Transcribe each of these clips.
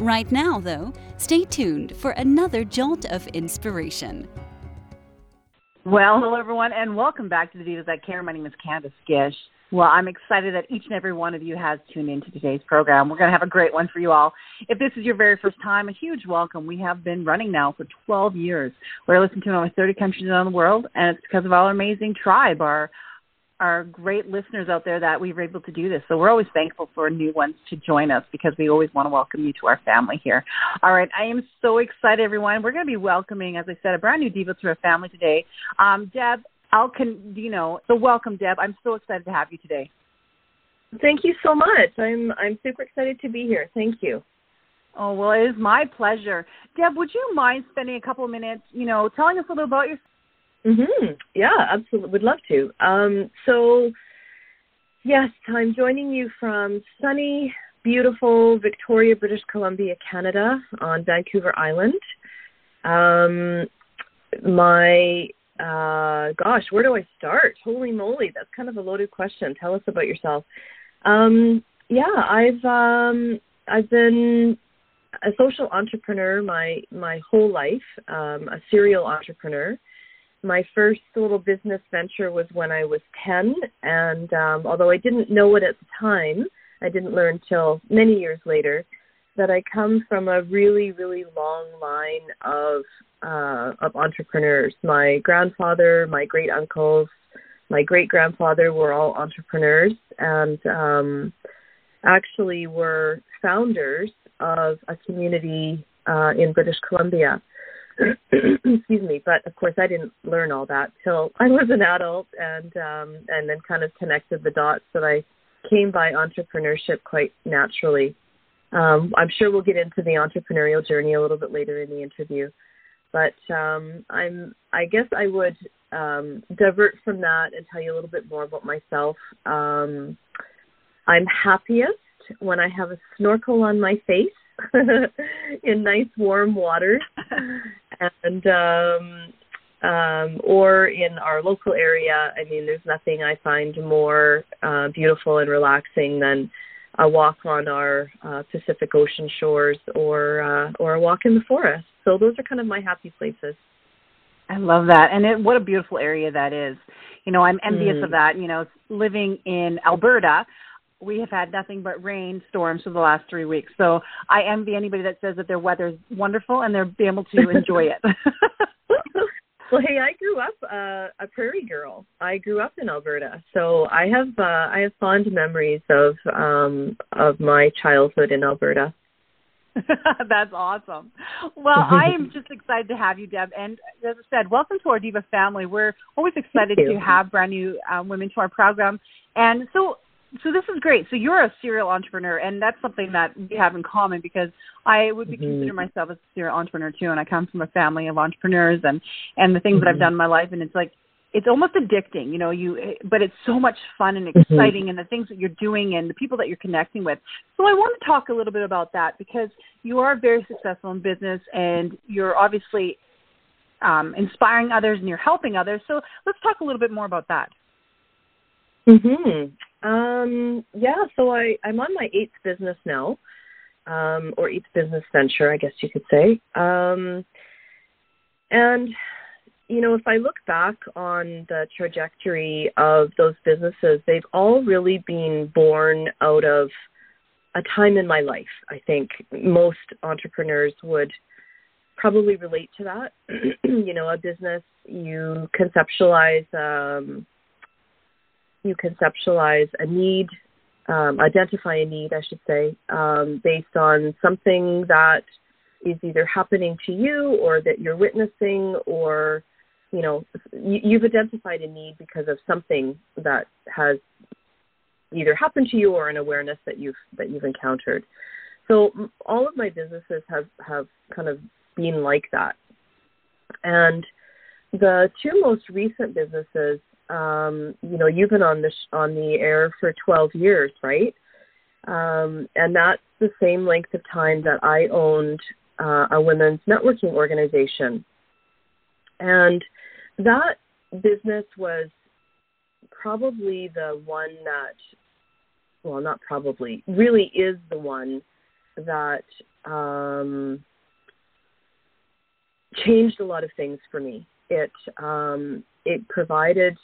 Right now, though, stay tuned for another jolt of inspiration. Well, hello everyone, and welcome back to the Divas That Care. My name is Candace Gish. Well, I'm excited that each and every one of you has tuned into today's program. We're going to have a great one for you all. If this is your very first time, a huge welcome. We have been running now for 12 years. We're listened to in over 30 countries around the world, and it's because of our amazing tribe, our our great listeners out there that we were able to do this. So we're always thankful for new ones to join us because we always want to welcome you to our family here. All right, I am so excited, everyone. We're going to be welcoming, as I said, a brand new diva to our family today. Um, Deb Alcandino. So welcome, Deb. I'm so excited to have you today. Thank you so much. I'm I'm super excited to be here. Thank you. Oh well, it is my pleasure. Deb, would you mind spending a couple of minutes, you know, telling us a little about yourself? Mhm. Yeah, absolutely. Would love to. Um, so, yes, I'm joining you from sunny, beautiful Victoria, British Columbia, Canada, on Vancouver Island. Um, my uh, gosh, where do I start? Holy moly, that's kind of a loaded question. Tell us about yourself. Um, yeah, I've um, I've been a social entrepreneur my my whole life, um, a serial entrepreneur my first little business venture was when I was 10, and um, although I didn't know it at the time, I didn't learn till many years later that I come from a really, really long line of uh, of entrepreneurs. My grandfather, my great uncles, my great grandfather were all entrepreneurs, and um, actually were founders of a community uh, in British Columbia excuse me but of course i didn't learn all that till i was an adult and um and then kind of connected the dots that i came by entrepreneurship quite naturally. Um i'm sure we'll get into the entrepreneurial journey a little bit later in the interview but um i'm i guess i would um divert from that and tell you a little bit more about myself. Um i'm happiest when i have a snorkel on my face in nice warm waters and um um or in our local area i mean there's nothing i find more uh beautiful and relaxing than a walk on our uh, pacific ocean shores or uh or a walk in the forest so those are kind of my happy places I love that. And it, what a beautiful area that is. You know, I'm envious mm. of that. You know, living in Alberta, we have had nothing but rain storms for the last three weeks. So I envy anybody that says that their weather is wonderful and they're be able to enjoy it. well, hey, I grew up uh, a prairie girl. I grew up in Alberta, so I have uh, I have fond memories of um, of my childhood in Alberta. That's awesome. Well, I am just excited to have you, Deb. And as I said, welcome to our Diva family. We're always excited to have brand new um, women to our program. And so so this is great. So you're a serial entrepreneur, and that's something that we have in common because I would be mm-hmm. consider myself a serial entrepreneur too, and I come from a family of entrepreneurs and and the things mm-hmm. that I've mm-hmm. done in my life, and it's like it's almost addicting, you know. You but it's so much fun and mm-hmm. exciting, mm-hmm. and the things that you're doing and the people that you're connecting with. So I want to talk a little bit about that because you are very successful in business, and you're obviously um, inspiring others and you're helping others. So let's talk a little bit more about that. Mhm. Um, yeah, so I, I'm on my eighth business now, um, or eighth business venture, I guess you could say. Um, and, you know, if I look back on the trajectory of those businesses, they've all really been born out of a time in my life. I think most entrepreneurs would probably relate to that. you know, a business, you conceptualize, um, you conceptualize a need, um, identify a need, I should say, um, based on something that is either happening to you or that you're witnessing, or you know, you, you've identified a need because of something that has either happened to you or an awareness that you've that you've encountered. So all of my businesses have have kind of been like that. And the two most recent businesses, um, you know, you've been on the sh- on the air for 12 years, right? Um, and that's the same length of time that I owned uh, a women's networking organization. And that business was probably the one that, well, not probably, really is the one that um, changed a lot of things for me. It um, it provided.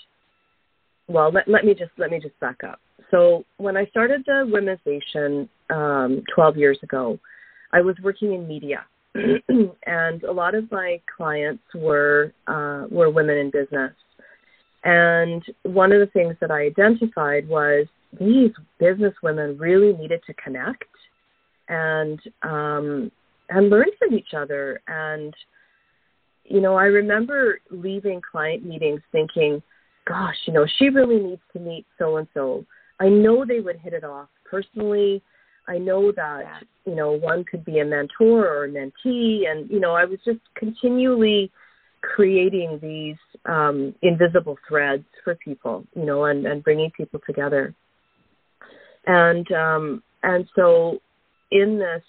Well, let, let me just let me just back up. So when I started the Women's Nation um, 12 years ago, I was working in media, and a lot of my clients were uh, were women in business. And one of the things that I identified was these business women really needed to connect and um, and learn from each other. And you know, I remember leaving client meetings thinking, "Gosh, you know, she really needs to meet so and so." I know they would hit it off personally. I know that yeah. you know one could be a mentor or a mentee, and you know, I was just continually creating these um, invisible threads for people, you know, and, and bringing people together. And um, and so in this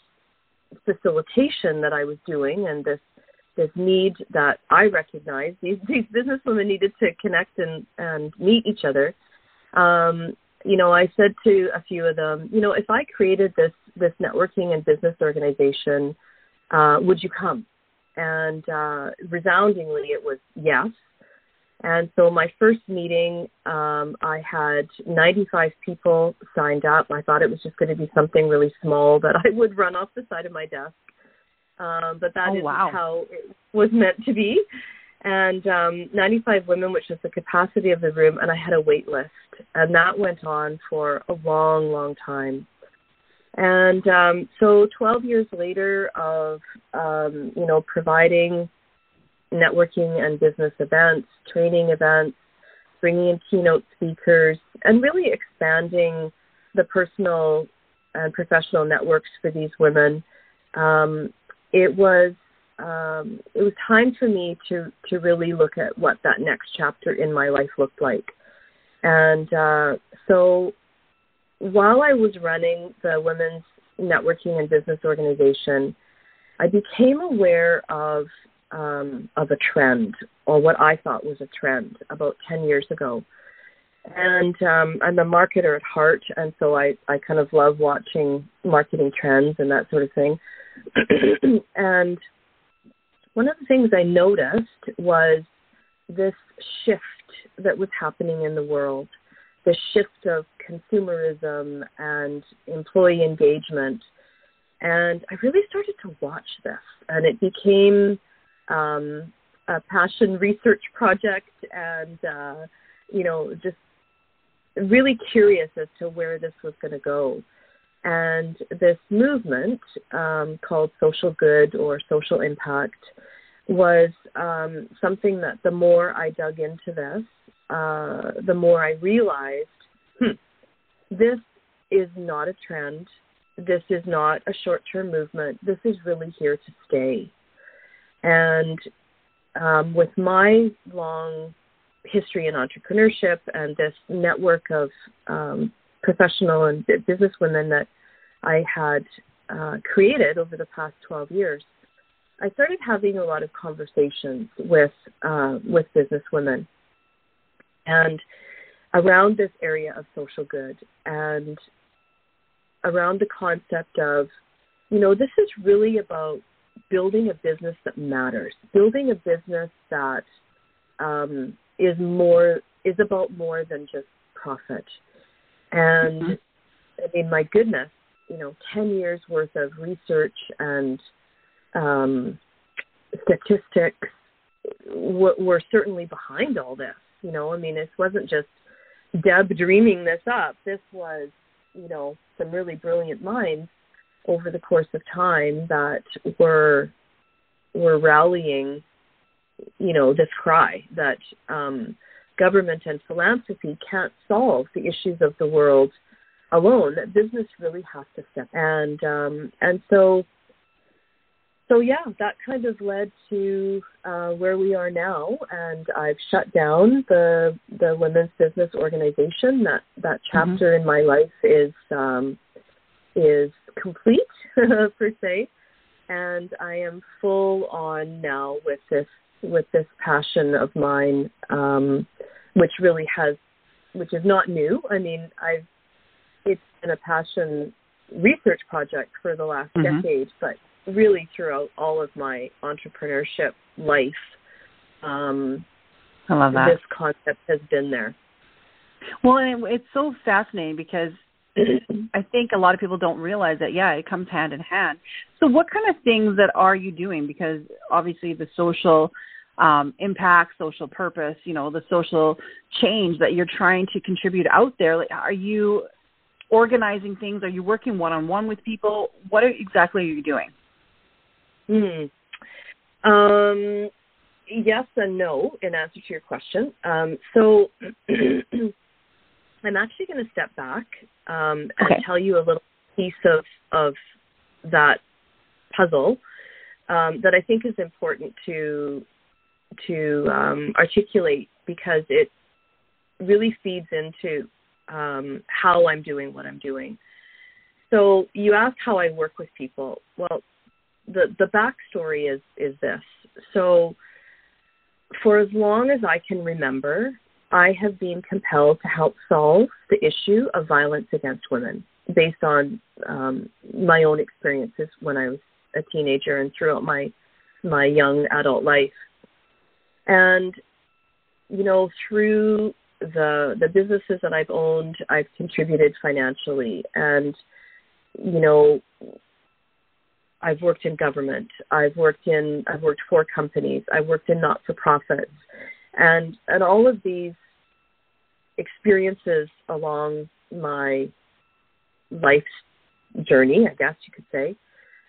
facilitation that I was doing and this this need that I recognized, these these businesswomen needed to connect and, and meet each other. Um, you know, I said to a few of them, you know, if I created this this networking and business organization, uh, would you come? And uh, resoundingly, it was yes. And so my first meeting, um, I had 95 people signed up. I thought it was just going to be something really small that I would run off the side of my desk. Um, but that oh, is wow. how it was meant to be. And um, 95 women, which is the capacity of the room, and I had a wait list. And that went on for a long, long time. And um, so 12 years later of, um, you know, providing networking and business events, training events, bringing in keynote speakers, and really expanding the personal and professional networks for these women. Um, it was um, it was time for me to to really look at what that next chapter in my life looked like, and uh, so while I was running the women's networking and business organization, I became aware of um, of a trend, or what I thought was a trend, about ten years ago. And um, I'm a marketer at heart, and so I I kind of love watching marketing trends and that sort of thing. and one of the things I noticed was this shift that was happening in the world, the shift of consumerism and employee engagement. And I really started to watch this, and it became um, a passion research project, and uh, you know, just really curious as to where this was going to go. And this movement um, called social good or social impact was um, something that the more I dug into this, uh, the more I realized hmm, this is not a trend. This is not a short term movement. This is really here to stay. And um, with my long history in entrepreneurship and this network of um, professional and business women that I had uh, created over the past 12 years, I started having a lot of conversations with uh, with business women, and around this area of social good and around the concept of, you know, this is really about building a business that matters, building a business that um, is more is about more than just profit. And mm-hmm. I mean, my goodness, you know, ten years worth of research and um, statistics w- were certainly behind all this. You know, I mean, this wasn't just Deb dreaming this up. This was, you know, some really brilliant minds over the course of time that were were rallying, you know, this cry that um, government and philanthropy can't solve the issues of the world alone. That business really has to step and um, and so so yeah, that kind of led to uh, where we are now, and I've shut down the the women's business organization. That that mm-hmm. chapter mm-hmm. in my life is um, is complete per se, and I am full on now with this with this passion of mine, um, which really has, which is not new. I mean, I've it's been a passion research project for the last mm-hmm. decade, but really throughout all of my entrepreneurship life. Um, I love that. This concept has been there. Well, and it, it's so fascinating because I think a lot of people don't realize that. Yeah, it comes hand in hand. So, what kind of things that are you doing? Because obviously, the social um, impact, social purpose, you know, the social change that you're trying to contribute out there. Like, are you organizing things? Are you working one on one with people? What are, exactly are you doing? Hmm. Um, yes and no, in answer to your question. Um, so I'm actually going to step back um, and okay. tell you a little piece of of that puzzle um, that I think is important to to um, articulate because it really feeds into um, how I'm doing what I'm doing. So you asked how I work with people. Well, the the backstory is is this. So for as long as I can remember, I have been compelled to help solve the issue of violence against women based on um, my own experiences when I was a teenager and throughout my my young adult life. And you know, through the the businesses that I've owned, I've contributed financially and you know, I've worked in government. I've worked in I've worked for companies. I've worked in not for profits, and and all of these experiences along my life journey, I guess you could say,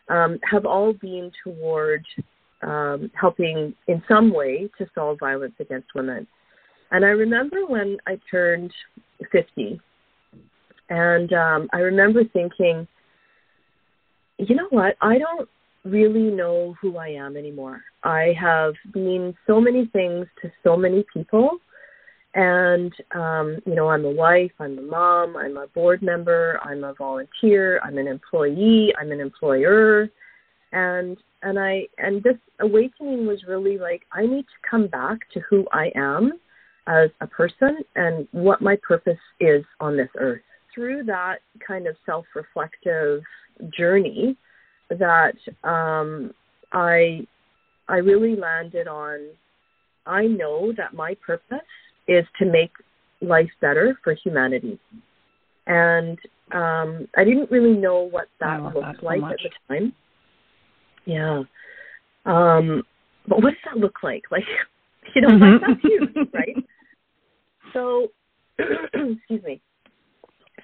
um, have all been toward um, helping in some way to solve violence against women. And I remember when I turned 50, and um, I remember thinking you know what? I don't really know who I am anymore. I have been so many things to so many people. And, um, you know, I'm a wife, I'm a mom, I'm a board member, I'm a volunteer, I'm an employee, I'm an employer. And, and I, and this awakening was really like, I need to come back to who I am as a person and what my purpose is on this earth. Through that kind of self reflective journey that um, I I really landed on. I know that my purpose is to make life better for humanity, and um, I didn't really know what that looked that like at the time. Yeah, um, but what does that look like? Like, you know, mm-hmm. that's huge, right? So, excuse me.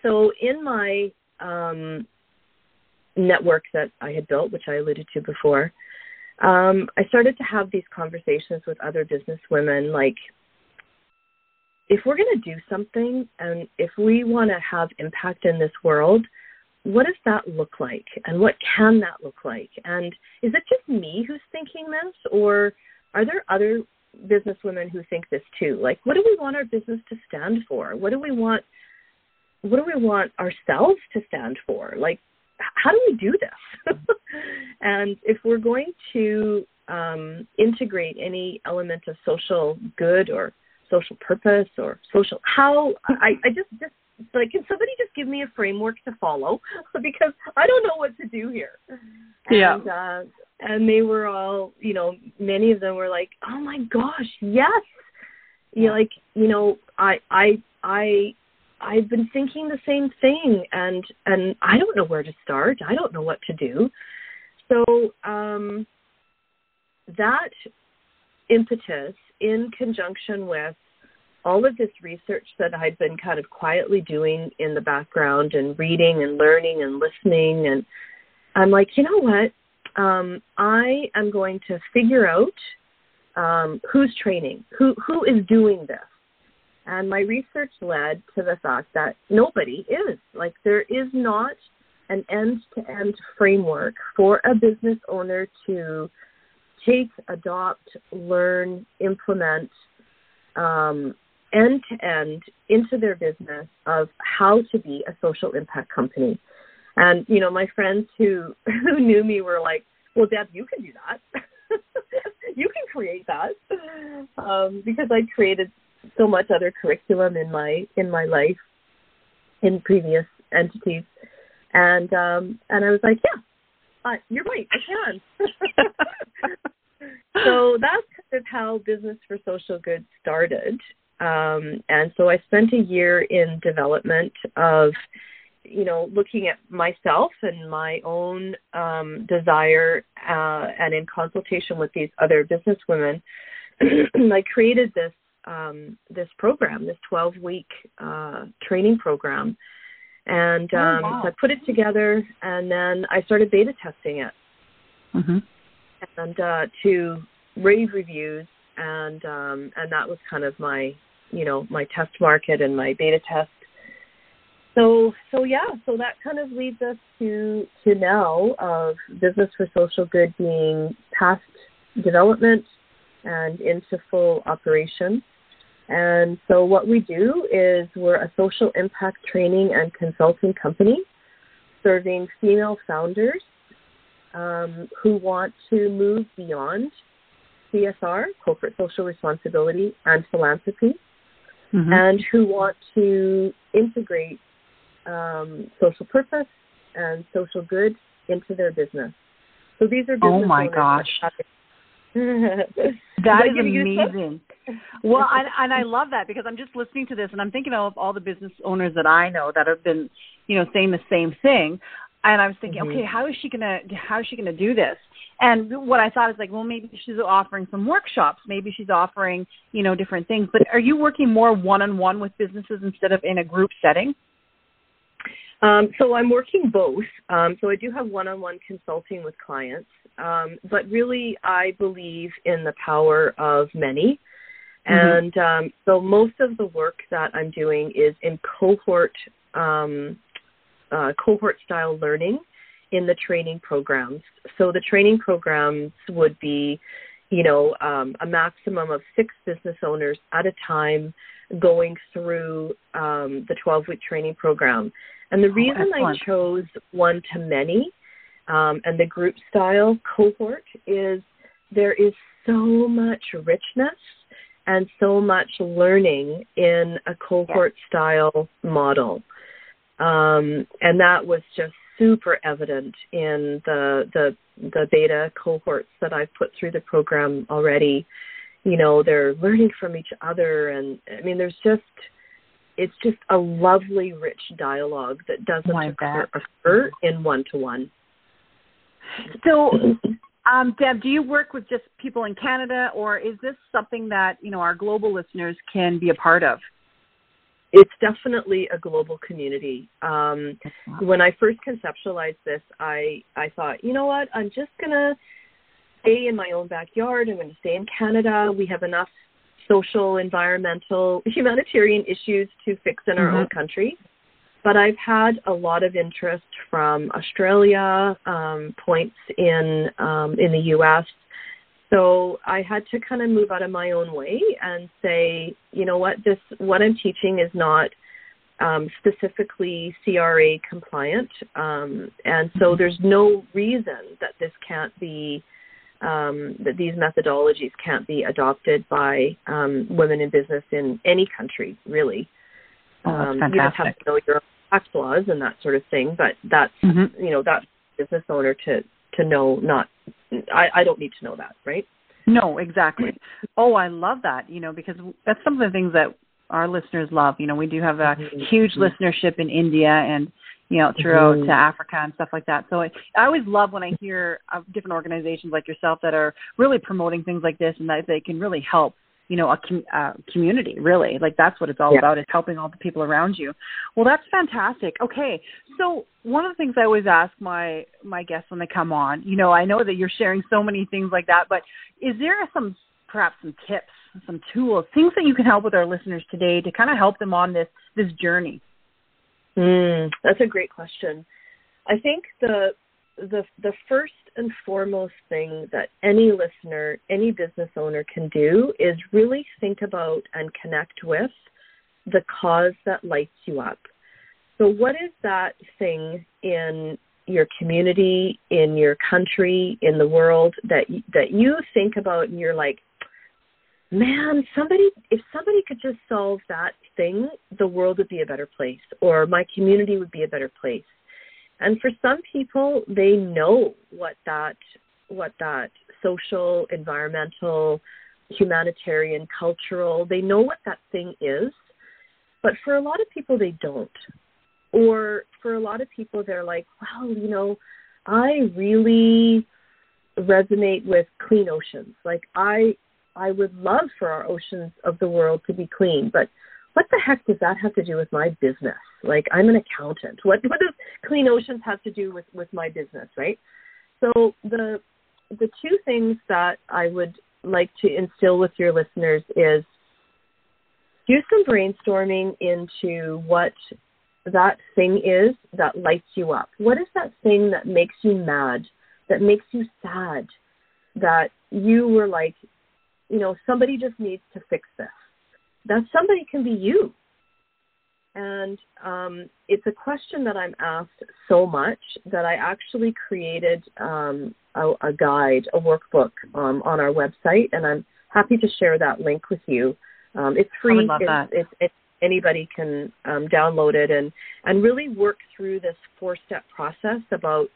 So in my um, network that I had built, which I alluded to before, um, I started to have these conversations with other business women like, if we're going to do something and if we want to have impact in this world, what does that look like? And what can that look like? And is it just me who's thinking this? Or are there other business women who think this too? Like, what do we want our business to stand for? What do we want? What do we want ourselves to stand for? Like, how do we do this? and if we're going to um, integrate any element of social good or social purpose or social how I, I just just like can somebody just give me a framework to follow because I don't know what to do here. Yeah. And, uh, and they were all, you know, many of them were like, "Oh my gosh, yes." You know, like, you know, I I I I've been thinking the same thing and and I don't know where to start. I don't know what to do. So um, that impetus in conjunction with all of this research that I'd been kind of quietly doing in the background and reading and learning and listening and I'm like, you know what? Um, I am going to figure out um, who's training, who who is doing this and my research led to the fact that nobody is. Like, there is not an end-to-end framework for a business owner to take, adopt, learn, implement end to end into their business of how to be a social impact company. And you know, my friends who who knew me were like, "Well, Deb, you can do that. you can create that," um, because I created so much other curriculum in my in my life in previous entities, and um, and I was like, "Yeah, uh, you're right, I can." so that's kind of how Business for Social Good started. Um, and so I spent a year in development of, you know, looking at myself and my own um, desire, uh, and in consultation with these other business women, I created this um, this program, this 12 week uh, training program, and oh, um, wow. so I put it together, and then I started beta testing it, mm-hmm. and uh, to rave reviews, and um, and that was kind of my you know my test market and my beta test. So so yeah, so that kind of leads us to to now of business for social good being past development and into full operation. And so what we do is we're a social impact training and consulting company serving female founders um, who want to move beyond CSR, corporate social responsibility, and philanthropy, mm-hmm. and who want to integrate um, social purpose and social good into their business. So these are oh my gosh. that is amazing. well, and, and I love that because I'm just listening to this and I'm thinking of all the business owners that I know that have been, you know, saying the same thing. And I was thinking, mm-hmm. okay, how is she gonna how is she gonna do this? And what I thought is like, well, maybe she's offering some workshops, maybe she's offering, you know, different things. But are you working more one on one with businesses instead of in a group setting? Um, so I'm working both. Um, so I do have one-on-one consulting with clients, um, but really I believe in the power of many. Mm-hmm. And um, so most of the work that I'm doing is in cohort um, uh, cohort style learning in the training programs. So the training programs would be, you know, um, a maximum of six business owners at a time going through um, the 12 week training program. And the oh, reason oh, I chose one to many um, and the group style cohort is there is so much richness and so much learning in a cohort style model. Um, and that was just super evident in the the the beta cohorts that I've put through the program already. You know, they're learning from each other and I mean there's just it's just a lovely rich dialogue that doesn't occur, occur in one to one. So um, Deb, do you work with just people in Canada or is this something that, you know, our global listeners can be a part of? it's definitely a global community. Um, when I first conceptualized this, I I thought, you know what, I'm just gonna stay in my own backyard. I'm going to stay in Canada. We have enough social, environmental, humanitarian issues to fix in our mm-hmm. own country. But I've had a lot of interest from Australia, um, points in um, in the U.S. So I had to kind of move out of my own way and say, you know what, this what I'm teaching is not um, specifically CRA compliant, um, and so mm-hmm. there's no reason that this can't be um, that these methodologies can't be adopted by um, women in business in any country, really. Oh, um, you just have to know your tax laws and that sort of thing, but that's mm-hmm. you know that business owner to to know not I, I don't need to know that, right? No, exactly. Oh, I love that, you know, because that's some of the things that our listeners love. You know, we do have a mm-hmm. huge listenership in India and, you know, throughout mm-hmm. to Africa and stuff like that. So I, I always love when I hear of different organizations like yourself that are really promoting things like this and that they can really help you know a, com- community really. Like that's what it's all yeah. about is helping all the people around you. Well that's fantastic. Okay so one of the things i always ask my my guests when they come on you know i know that you're sharing so many things like that but is there some perhaps some tips some tools things that you can help with our listeners today to kind of help them on this this journey? Mm, that's a great question. I think the the the first and foremost thing that any listener, any business owner can do is really think about and connect with the cause that lights you up. So what is that thing in your community, in your country, in the world that that you think about and you're like, man, somebody if somebody could just solve that thing, the world would be a better place or my community would be a better place. And for some people, they know what that what that social, environmental, humanitarian, cultural, they know what that thing is. But for a lot of people they don't. Or for a lot of people they're like, well, you know, I really resonate with clean oceans. Like I I would love for our oceans of the world to be clean, but what the heck does that have to do with my business? Like I'm an accountant. What what does clean oceans have to do with with my business, right? So the the two things that I would like to instill with your listeners is do some brainstorming into what that thing is that lights you up. What is that thing that makes you mad, that makes you sad, that you were like, you know, somebody just needs to fix this. That somebody can be you. And um, it's a question that I'm asked so much that I actually created um, a, a, guide, a workbook um, on our website, and I'm happy to share that link with you. Um, it's free. It's, it's, it's, anybody can um, download it and and really work through this four step process about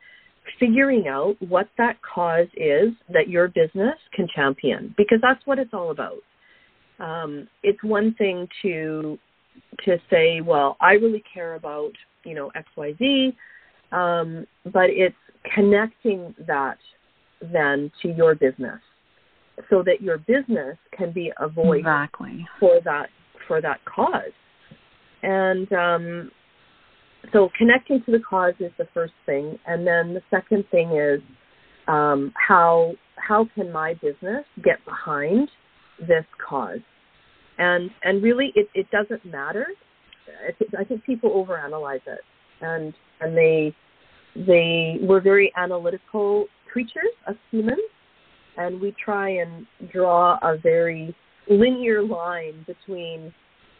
figuring out what that cause is that your business can champion because that's what it's all about. Um, it's one thing to to say, well, I really care about you know X Y Z, um, but it's connecting that then to your business so that your business can be a voice exactly. for that for that cause. And um, so connecting to the cause is the first thing, and then the second thing is um, how how can my business get behind this cause? And and really, it, it doesn't matter. I think people overanalyze it, and and they they we're very analytical creatures as humans, and we try and draw a very linear line between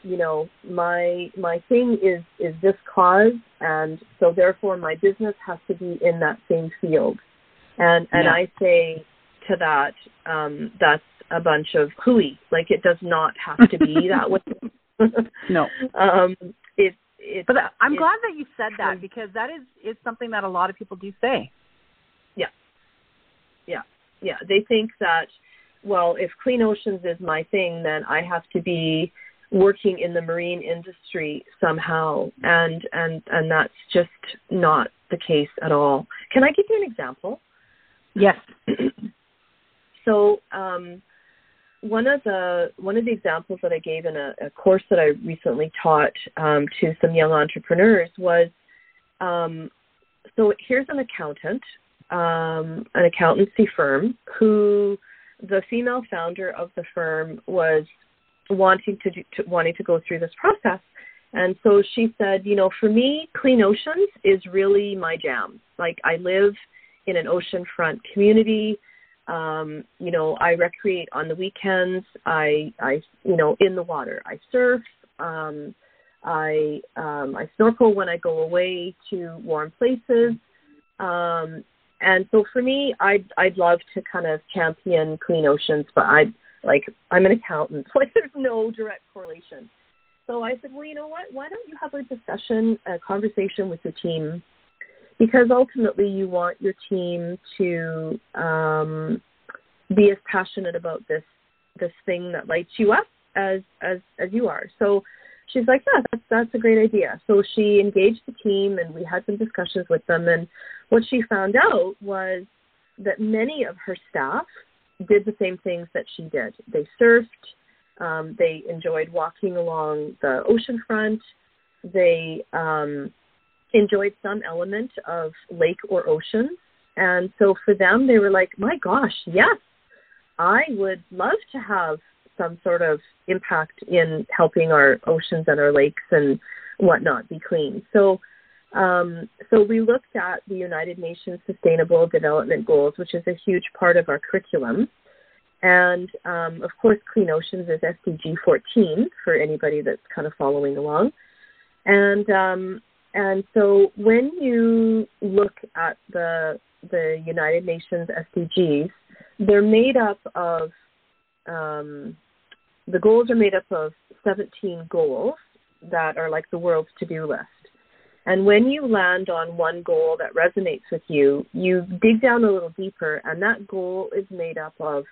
you know my my thing is is this cause and so therefore my business has to be in that same field and and yeah. i say to that um that's a bunch of hooey. Like it does not have to be that way. No. Um it it but i'm glad that you said that because that is is something that a lot of people do say. Yeah. Yeah. Yeah. They think that well if clean oceans is my thing then i have to be working in the marine industry somehow. And and and that's just not the case at all. Can i give you an example? Yes. So um, one of the one of the examples that i gave in a, a course that i recently taught um, to some young entrepreneurs was um, so here's an accountant um, an accountancy firm who the female founder of the firm was wanting to, do, to wanting to go through this process. And so she said, you know, for me, clean oceans is really my jam. Like I live in an oceanfront community. Um, you know, I recreate on the weekends. I, I, you know, in the water. I surf. Um, I, um, I snorkel when I go away to warm places. Um, and so for me, I'd, I'd love to kind of champion clean oceans, but I, like I'm an accountant. Like there's no direct correlation. So I said, well, you know what? Why don't you have a discussion, a conversation with your team? Because ultimately, you want your team to um, be as passionate about this this thing that lights you up as as as you are. So she's like, yeah, that's that's a great idea. So she engaged the team, and we had some discussions with them. And what she found out was that many of her staff did the same things that she did. They surfed. Um, they enjoyed walking along the ocean front. They um, enjoyed some element of lake or ocean. And so for them, they were like, my gosh, yes, I would love to have some sort of impact in helping our oceans and our lakes and whatnot be clean. So Um, so we looked at the United Nations Sustainable Development Goals, which is a huge part of our curriculum. And um, of course, Clean Oceans is SDG 14 for anybody that's kind of following along. And um, and so when you look at the the United Nations SDGs, they're made up of um, the goals are made up of 17 goals that are like the world's to-do list. And when you land on one goal that resonates with you, you dig down a little deeper, and that goal is made up of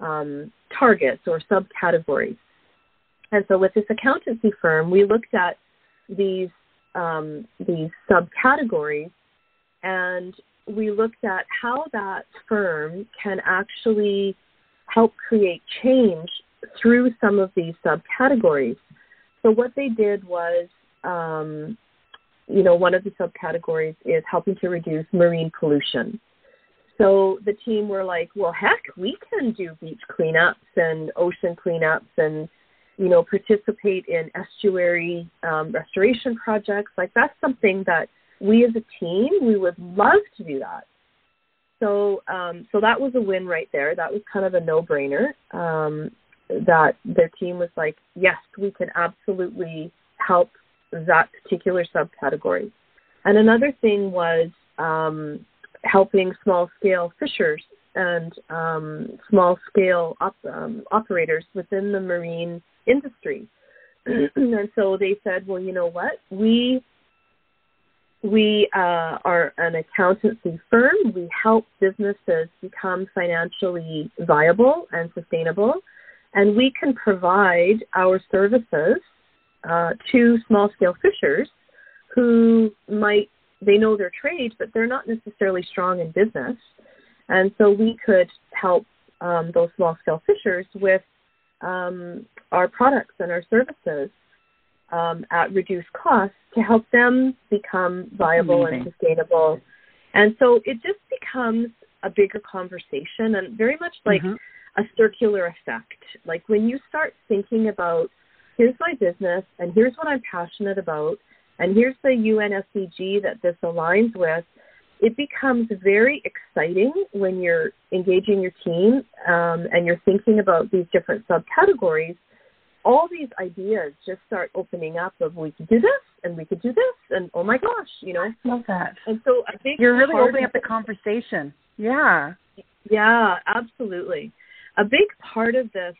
um, targets or subcategories. And so, with this accountancy firm, we looked at these um, these subcategories, and we looked at how that firm can actually help create change through some of these subcategories. So what they did was, um, you know, one of the subcategories is helping to reduce marine pollution. So the team were like, well, heck, we can do beach cleanups and ocean cleanups and you know, participate in estuary um, restoration projects. Like that's something that we as a team we would love to do that. So um, so that was a win right there. That was kind of a no brainer. Um, that their team was like, yes, we can absolutely help that particular subcategory. And another thing was um, helping small scale fishers and um, small scale op- um, operators within the marine industry. and so they said, well, you know what? We we uh, are an accountancy firm. We help businesses become financially viable and sustainable, and we can provide our services uh, to small scale fishers who might they know their trade, but they're not necessarily strong in business, and so we could help um, those small scale fishers with um, our products and our services um, at reduced cost to help them become viable Amazing. and sustainable. And so it just becomes a bigger conversation and very much like mm-hmm. a circular effect. Like when you start thinking about here's my business and here's what I'm passionate about and here's the UN SDG that this aligns with, it becomes very exciting when you're engaging your team um, and you're thinking about these different subcategories all these ideas just start opening up of we could do this and we could do this and oh my gosh, you know. I love that. And so I think you're really opening up the conversation. Yeah. Yeah, absolutely. A big part of this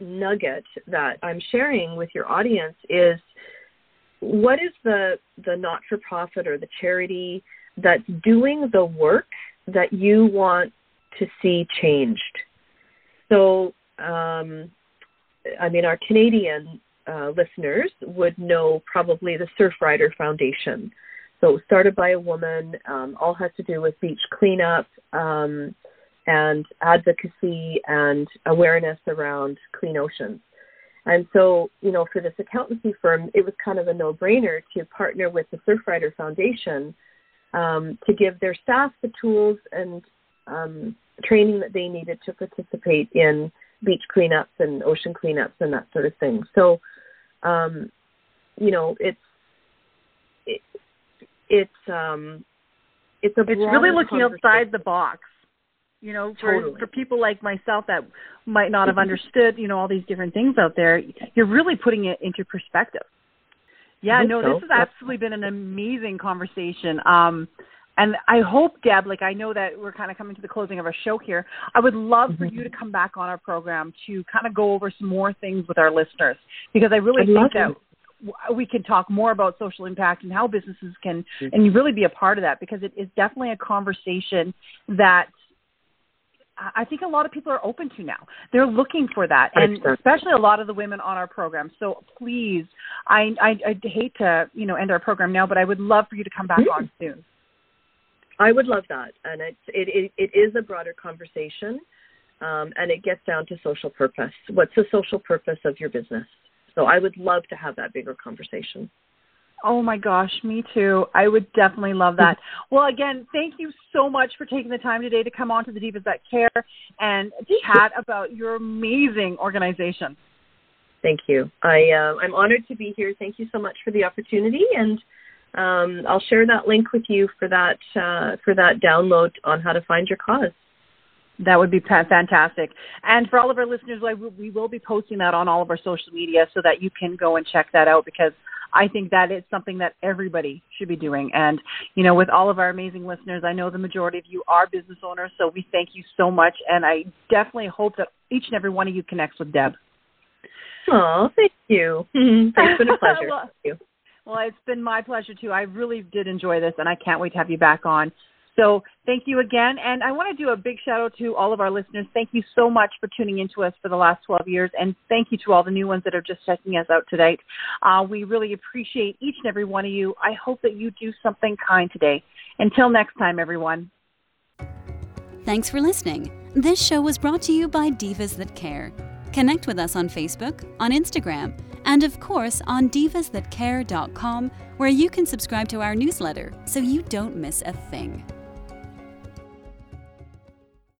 nugget that I'm sharing with your audience is what is the the not for profit or the charity that's doing the work that you want to see changed. So um, I mean, our Canadian uh, listeners would know probably the Surfrider Foundation. So it started by a woman, um, all has to do with beach cleanup um, and advocacy and awareness around clean oceans. And so, you know, for this accountancy firm, it was kind of a no-brainer to partner with the Surfrider Foundation um, to give their staff the tools and um, training that they needed to participate in beach cleanups and ocean cleanups and that sort of thing. So, um, you know, it's it, it's um, it's a it's really looking outside the box. You know, for totally. for people like myself that might not have understood, you know, all these different things out there, you're really putting it into perspective. Yeah, no, so. this has absolutely been an amazing conversation. Um, and I hope, Deb, like I know that we're kind of coming to the closing of our show here. I would love mm-hmm. for you to come back on our program to kind of go over some more things with our listeners because I really I'd think that we can talk more about social impact and how businesses can mm-hmm. and really be a part of that because it is definitely a conversation that I think a lot of people are open to now. They're looking for that, and especially a lot of the women on our program. So please, I I, I hate to you know end our program now, but I would love for you to come back on soon. I would love that, and it's it it, it is a broader conversation, um, and it gets down to social purpose. What's the social purpose of your business? So I would love to have that bigger conversation. Oh my gosh, me too. I would definitely love that. Well, again, thank you so much for taking the time today to come on to the Divas That Care and chat about your amazing organization. Thank you. I uh, I'm honored to be here. Thank you so much for the opportunity and um, I'll share that link with you for that uh, for that download on how to find your cause. That would be fantastic. And for all of our listeners, we will be posting that on all of our social media so that you can go and check that out because I think that is something that everybody should be doing. And, you know, with all of our amazing listeners, I know the majority of you are business owners, so we thank you so much. And I definitely hope that each and every one of you connects with Deb. Oh, thank you. it's been a pleasure. well, well, it's been my pleasure too. I really did enjoy this, and I can't wait to have you back on. So thank you again. And I want to do a big shout out to all of our listeners. Thank you so much for tuning into us for the last 12 years. And thank you to all the new ones that are just checking us out today. Uh, we really appreciate each and every one of you. I hope that you do something kind today. Until next time, everyone. Thanks for listening. This show was brought to you by Divas That Care. Connect with us on Facebook, on Instagram, and of course on divasthatcare.com, where you can subscribe to our newsletter so you don't miss a thing.